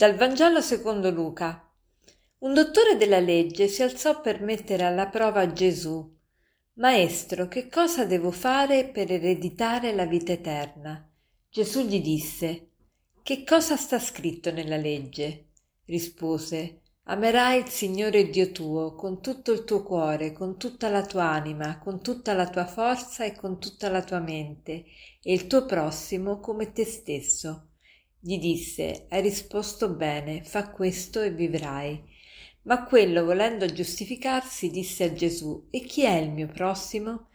Dal Vangelo secondo Luca. Un dottore della legge si alzò per mettere alla prova Gesù. Maestro, che cosa devo fare per ereditare la vita eterna? Gesù gli disse, Che cosa sta scritto nella legge? Rispose, Amerai il Signore Dio tuo con tutto il tuo cuore, con tutta la tua anima, con tutta la tua forza e con tutta la tua mente, e il tuo prossimo come te stesso. Gli disse Hai risposto bene, fa questo e vivrai. Ma quello, volendo giustificarsi, disse a Gesù E chi è il mio prossimo?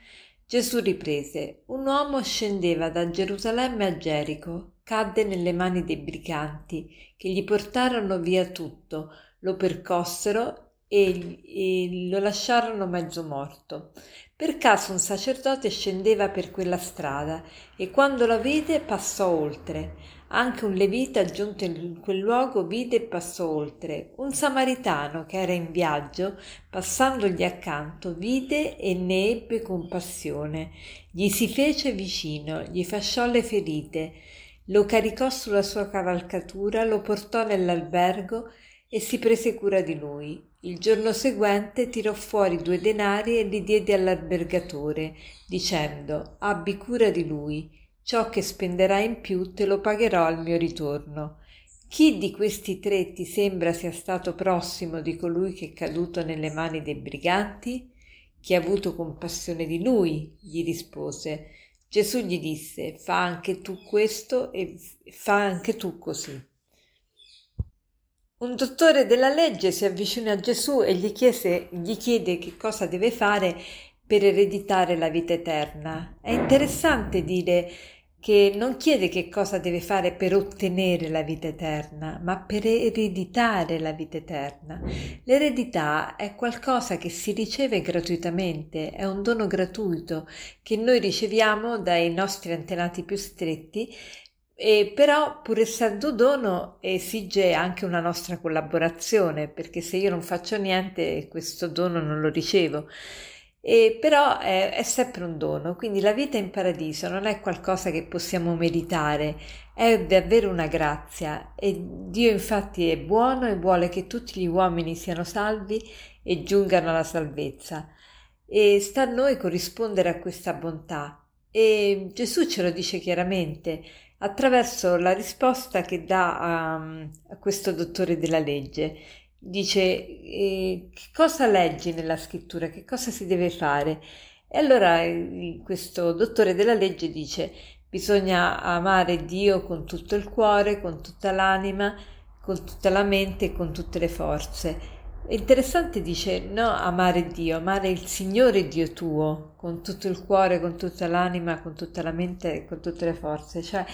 Gesù riprese Un uomo scendeva da Gerusalemme a Gerico, cadde nelle mani dei briganti, che gli portarono via tutto, lo percossero e, e lo lasciarono mezzo morto. Per caso un sacerdote scendeva per quella strada e quando la vide passò oltre. Anche un levita giunto in quel luogo vide e passò oltre. Un samaritano che era in viaggio, passandogli accanto, vide e ne ebbe compassione. Gli si fece vicino, gli fasciò le ferite, lo caricò sulla sua cavalcatura, lo portò nell'albergo e si prese cura di lui. Il giorno seguente tirò fuori due denari e li diede all'albergatore, dicendo Abbi cura di lui, ciò che spenderai in più te lo pagherò al mio ritorno. Chi di questi tre ti sembra sia stato prossimo di colui che è caduto nelle mani dei briganti? Chi ha avuto compassione di lui? gli rispose. Gesù gli disse Fa anche tu questo e fa anche tu così. Un dottore della legge si avvicina a Gesù e gli, chiese, gli chiede che cosa deve fare per ereditare la vita eterna. È interessante dire che non chiede che cosa deve fare per ottenere la vita eterna, ma per ereditare la vita eterna. L'eredità è qualcosa che si riceve gratuitamente, è un dono gratuito che noi riceviamo dai nostri antenati più stretti e però, pur essendo dono, esige anche una nostra collaborazione, perché se io non faccio niente, questo dono non lo ricevo. E però è, è, sempre un dono, quindi la vita in paradiso non è qualcosa che possiamo meritare, è davvero una grazia e Dio infatti è buono e vuole che tutti gli uomini siano salvi e giungano alla salvezza. E sta a noi corrispondere a questa bontà. E Gesù ce lo dice chiaramente, attraverso la risposta che dà a, a questo dottore della legge. Dice eh, che cosa leggi nella scrittura, che cosa si deve fare. E allora eh, questo dottore della legge dice bisogna amare Dio con tutto il cuore, con tutta l'anima, con tutta la mente e con tutte le forze. È interessante dice no amare Dio, amare il Signore Dio tuo con tutto il cuore, con tutta l'anima, con tutta la mente e con tutte le forze. Cioè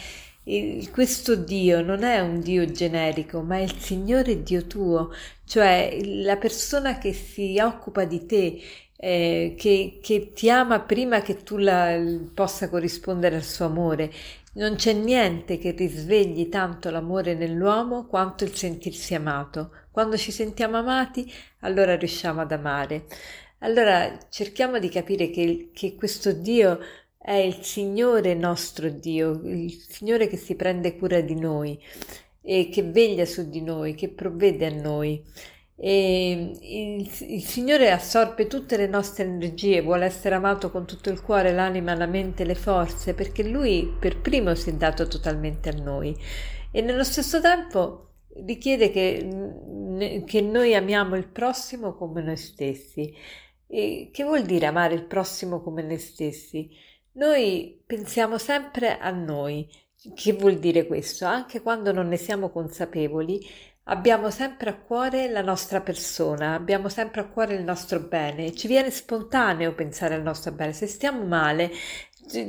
il, questo Dio non è un Dio generico, ma è il Signore Dio tuo, cioè la persona che si occupa di te, eh, che, che, ti ama prima che tu la, possa corrispondere al suo amore. Non c'è niente che risvegli tanto l'amore nell'uomo quanto il sentirsi amato. Quando ci sentiamo amati, allora riusciamo ad amare. Allora cerchiamo di capire che, che questo Dio è il Signore nostro Dio, il Signore che si prende cura di noi e che veglia su di noi, che provvede a noi. E il, il, Signore assorbe tutte le nostre energie, vuole essere amato con tutto il cuore, l'anima, la mente, le forze, perché Lui per primo si è dato totalmente a noi e nello stesso tempo richiede che, che noi amiamo il prossimo come noi stessi. E che vuol dire amare il prossimo come noi stessi? Noi pensiamo sempre a noi. Che vuol dire questo? Anche quando non ne siamo consapevoli, abbiamo sempre a cuore la nostra persona, abbiamo sempre a cuore il nostro bene, ci viene spontaneo pensare al nostro bene. Se stiamo male,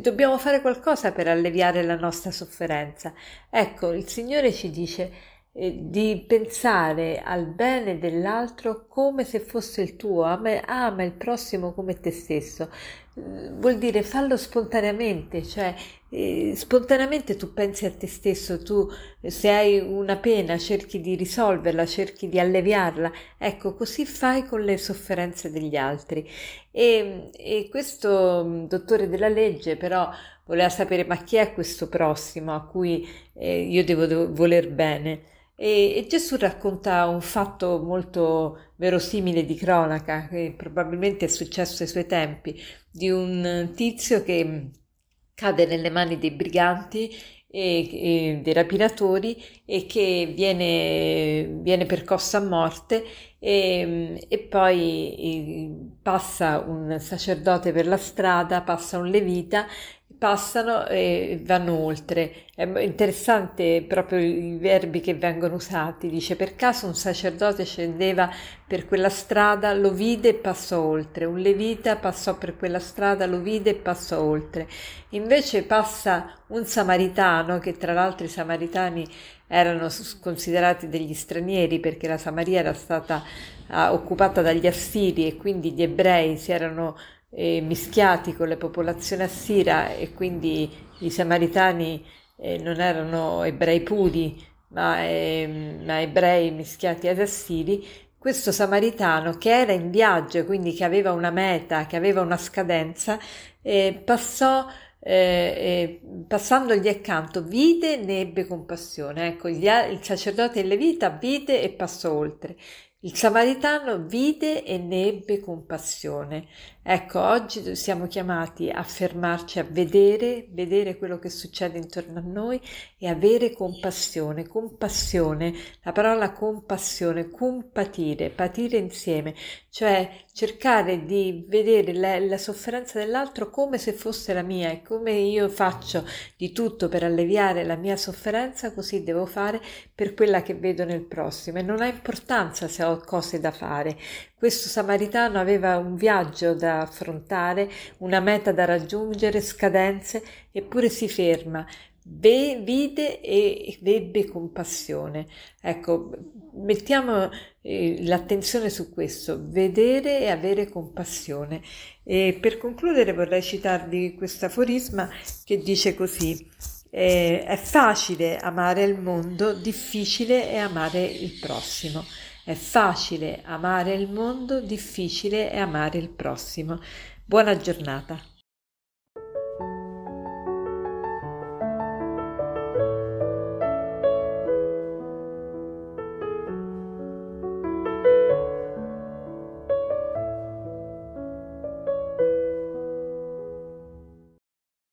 dobbiamo fare qualcosa per alleviare la nostra sofferenza. Ecco, il Signore ci dice di pensare al bene dell'altro come se fosse il tuo, ama, ama il prossimo come te stesso. Eh, vuol dire fallo spontaneamente, cioè eh, spontaneamente tu pensi a te stesso, tu se hai una pena cerchi di risolverla, cerchi di alleviarla, ecco così fai con le sofferenze degli altri. E, e questo mm, dottore della legge però voleva sapere ma chi è questo prossimo a cui eh, io devo, devo voler bene? E, e, Gesù racconta un fatto molto verosimile di cronaca, che probabilmente è successo ai suoi tempi, di un tizio che cade nelle mani dei briganti e, e dei rapinatori e che viene, viene percosso a morte e, e poi passa un sacerdote per la strada, passa un levita passano e vanno oltre. È interessante proprio i verbi che vengono usati. Dice per caso un sacerdote scendeva per quella strada, lo vide e passò oltre. Un levita passò per quella strada, lo vide e passò oltre. Invece passa un samaritano, che tra l'altro i samaritani erano considerati degli stranieri perché la Samaria era stata uh, occupata dagli assiri e quindi gli ebrei si erano eh, mischiati con la popolazione assira e quindi i samaritani eh, non erano ebrei puri, ma, eh, ma, ebrei mischiati ad assiri, questo samaritano che era in viaggio, quindi che aveva una meta, che aveva una scadenza, eh, passò eh, eh, passandogli accanto, vide e ne ebbe compassione. Ecco, il, il sacerdote in Levita vide e passò oltre. Il samaritano vide e ne ebbe compassione. Ecco, oggi siamo chiamati a fermarci a vedere, vedere quello che succede intorno a noi e avere compassione. Compassione, la parola compassione, compatire, patire insieme, cioè cercare di vedere la, la sofferenza dell'altro come se fosse la mia e come io faccio di tutto per alleviare la mia sofferenza, così devo fare per quella che vedo nel prossimo e non ha importanza se ho cose da fare. Questo samaritano aveva un viaggio da affrontare, una meta da raggiungere, scadenze, eppure si ferma, Be, vide e ebbe compassione. Ecco, mettiamo eh, l'attenzione su questo, vedere e avere compassione. E per concludere vorrei citarvi questo aforisma che dice così. Eh, è facile amare il mondo, difficile è amare il prossimo. È facile amare il mondo, difficile è amare il prossimo. Buona giornata.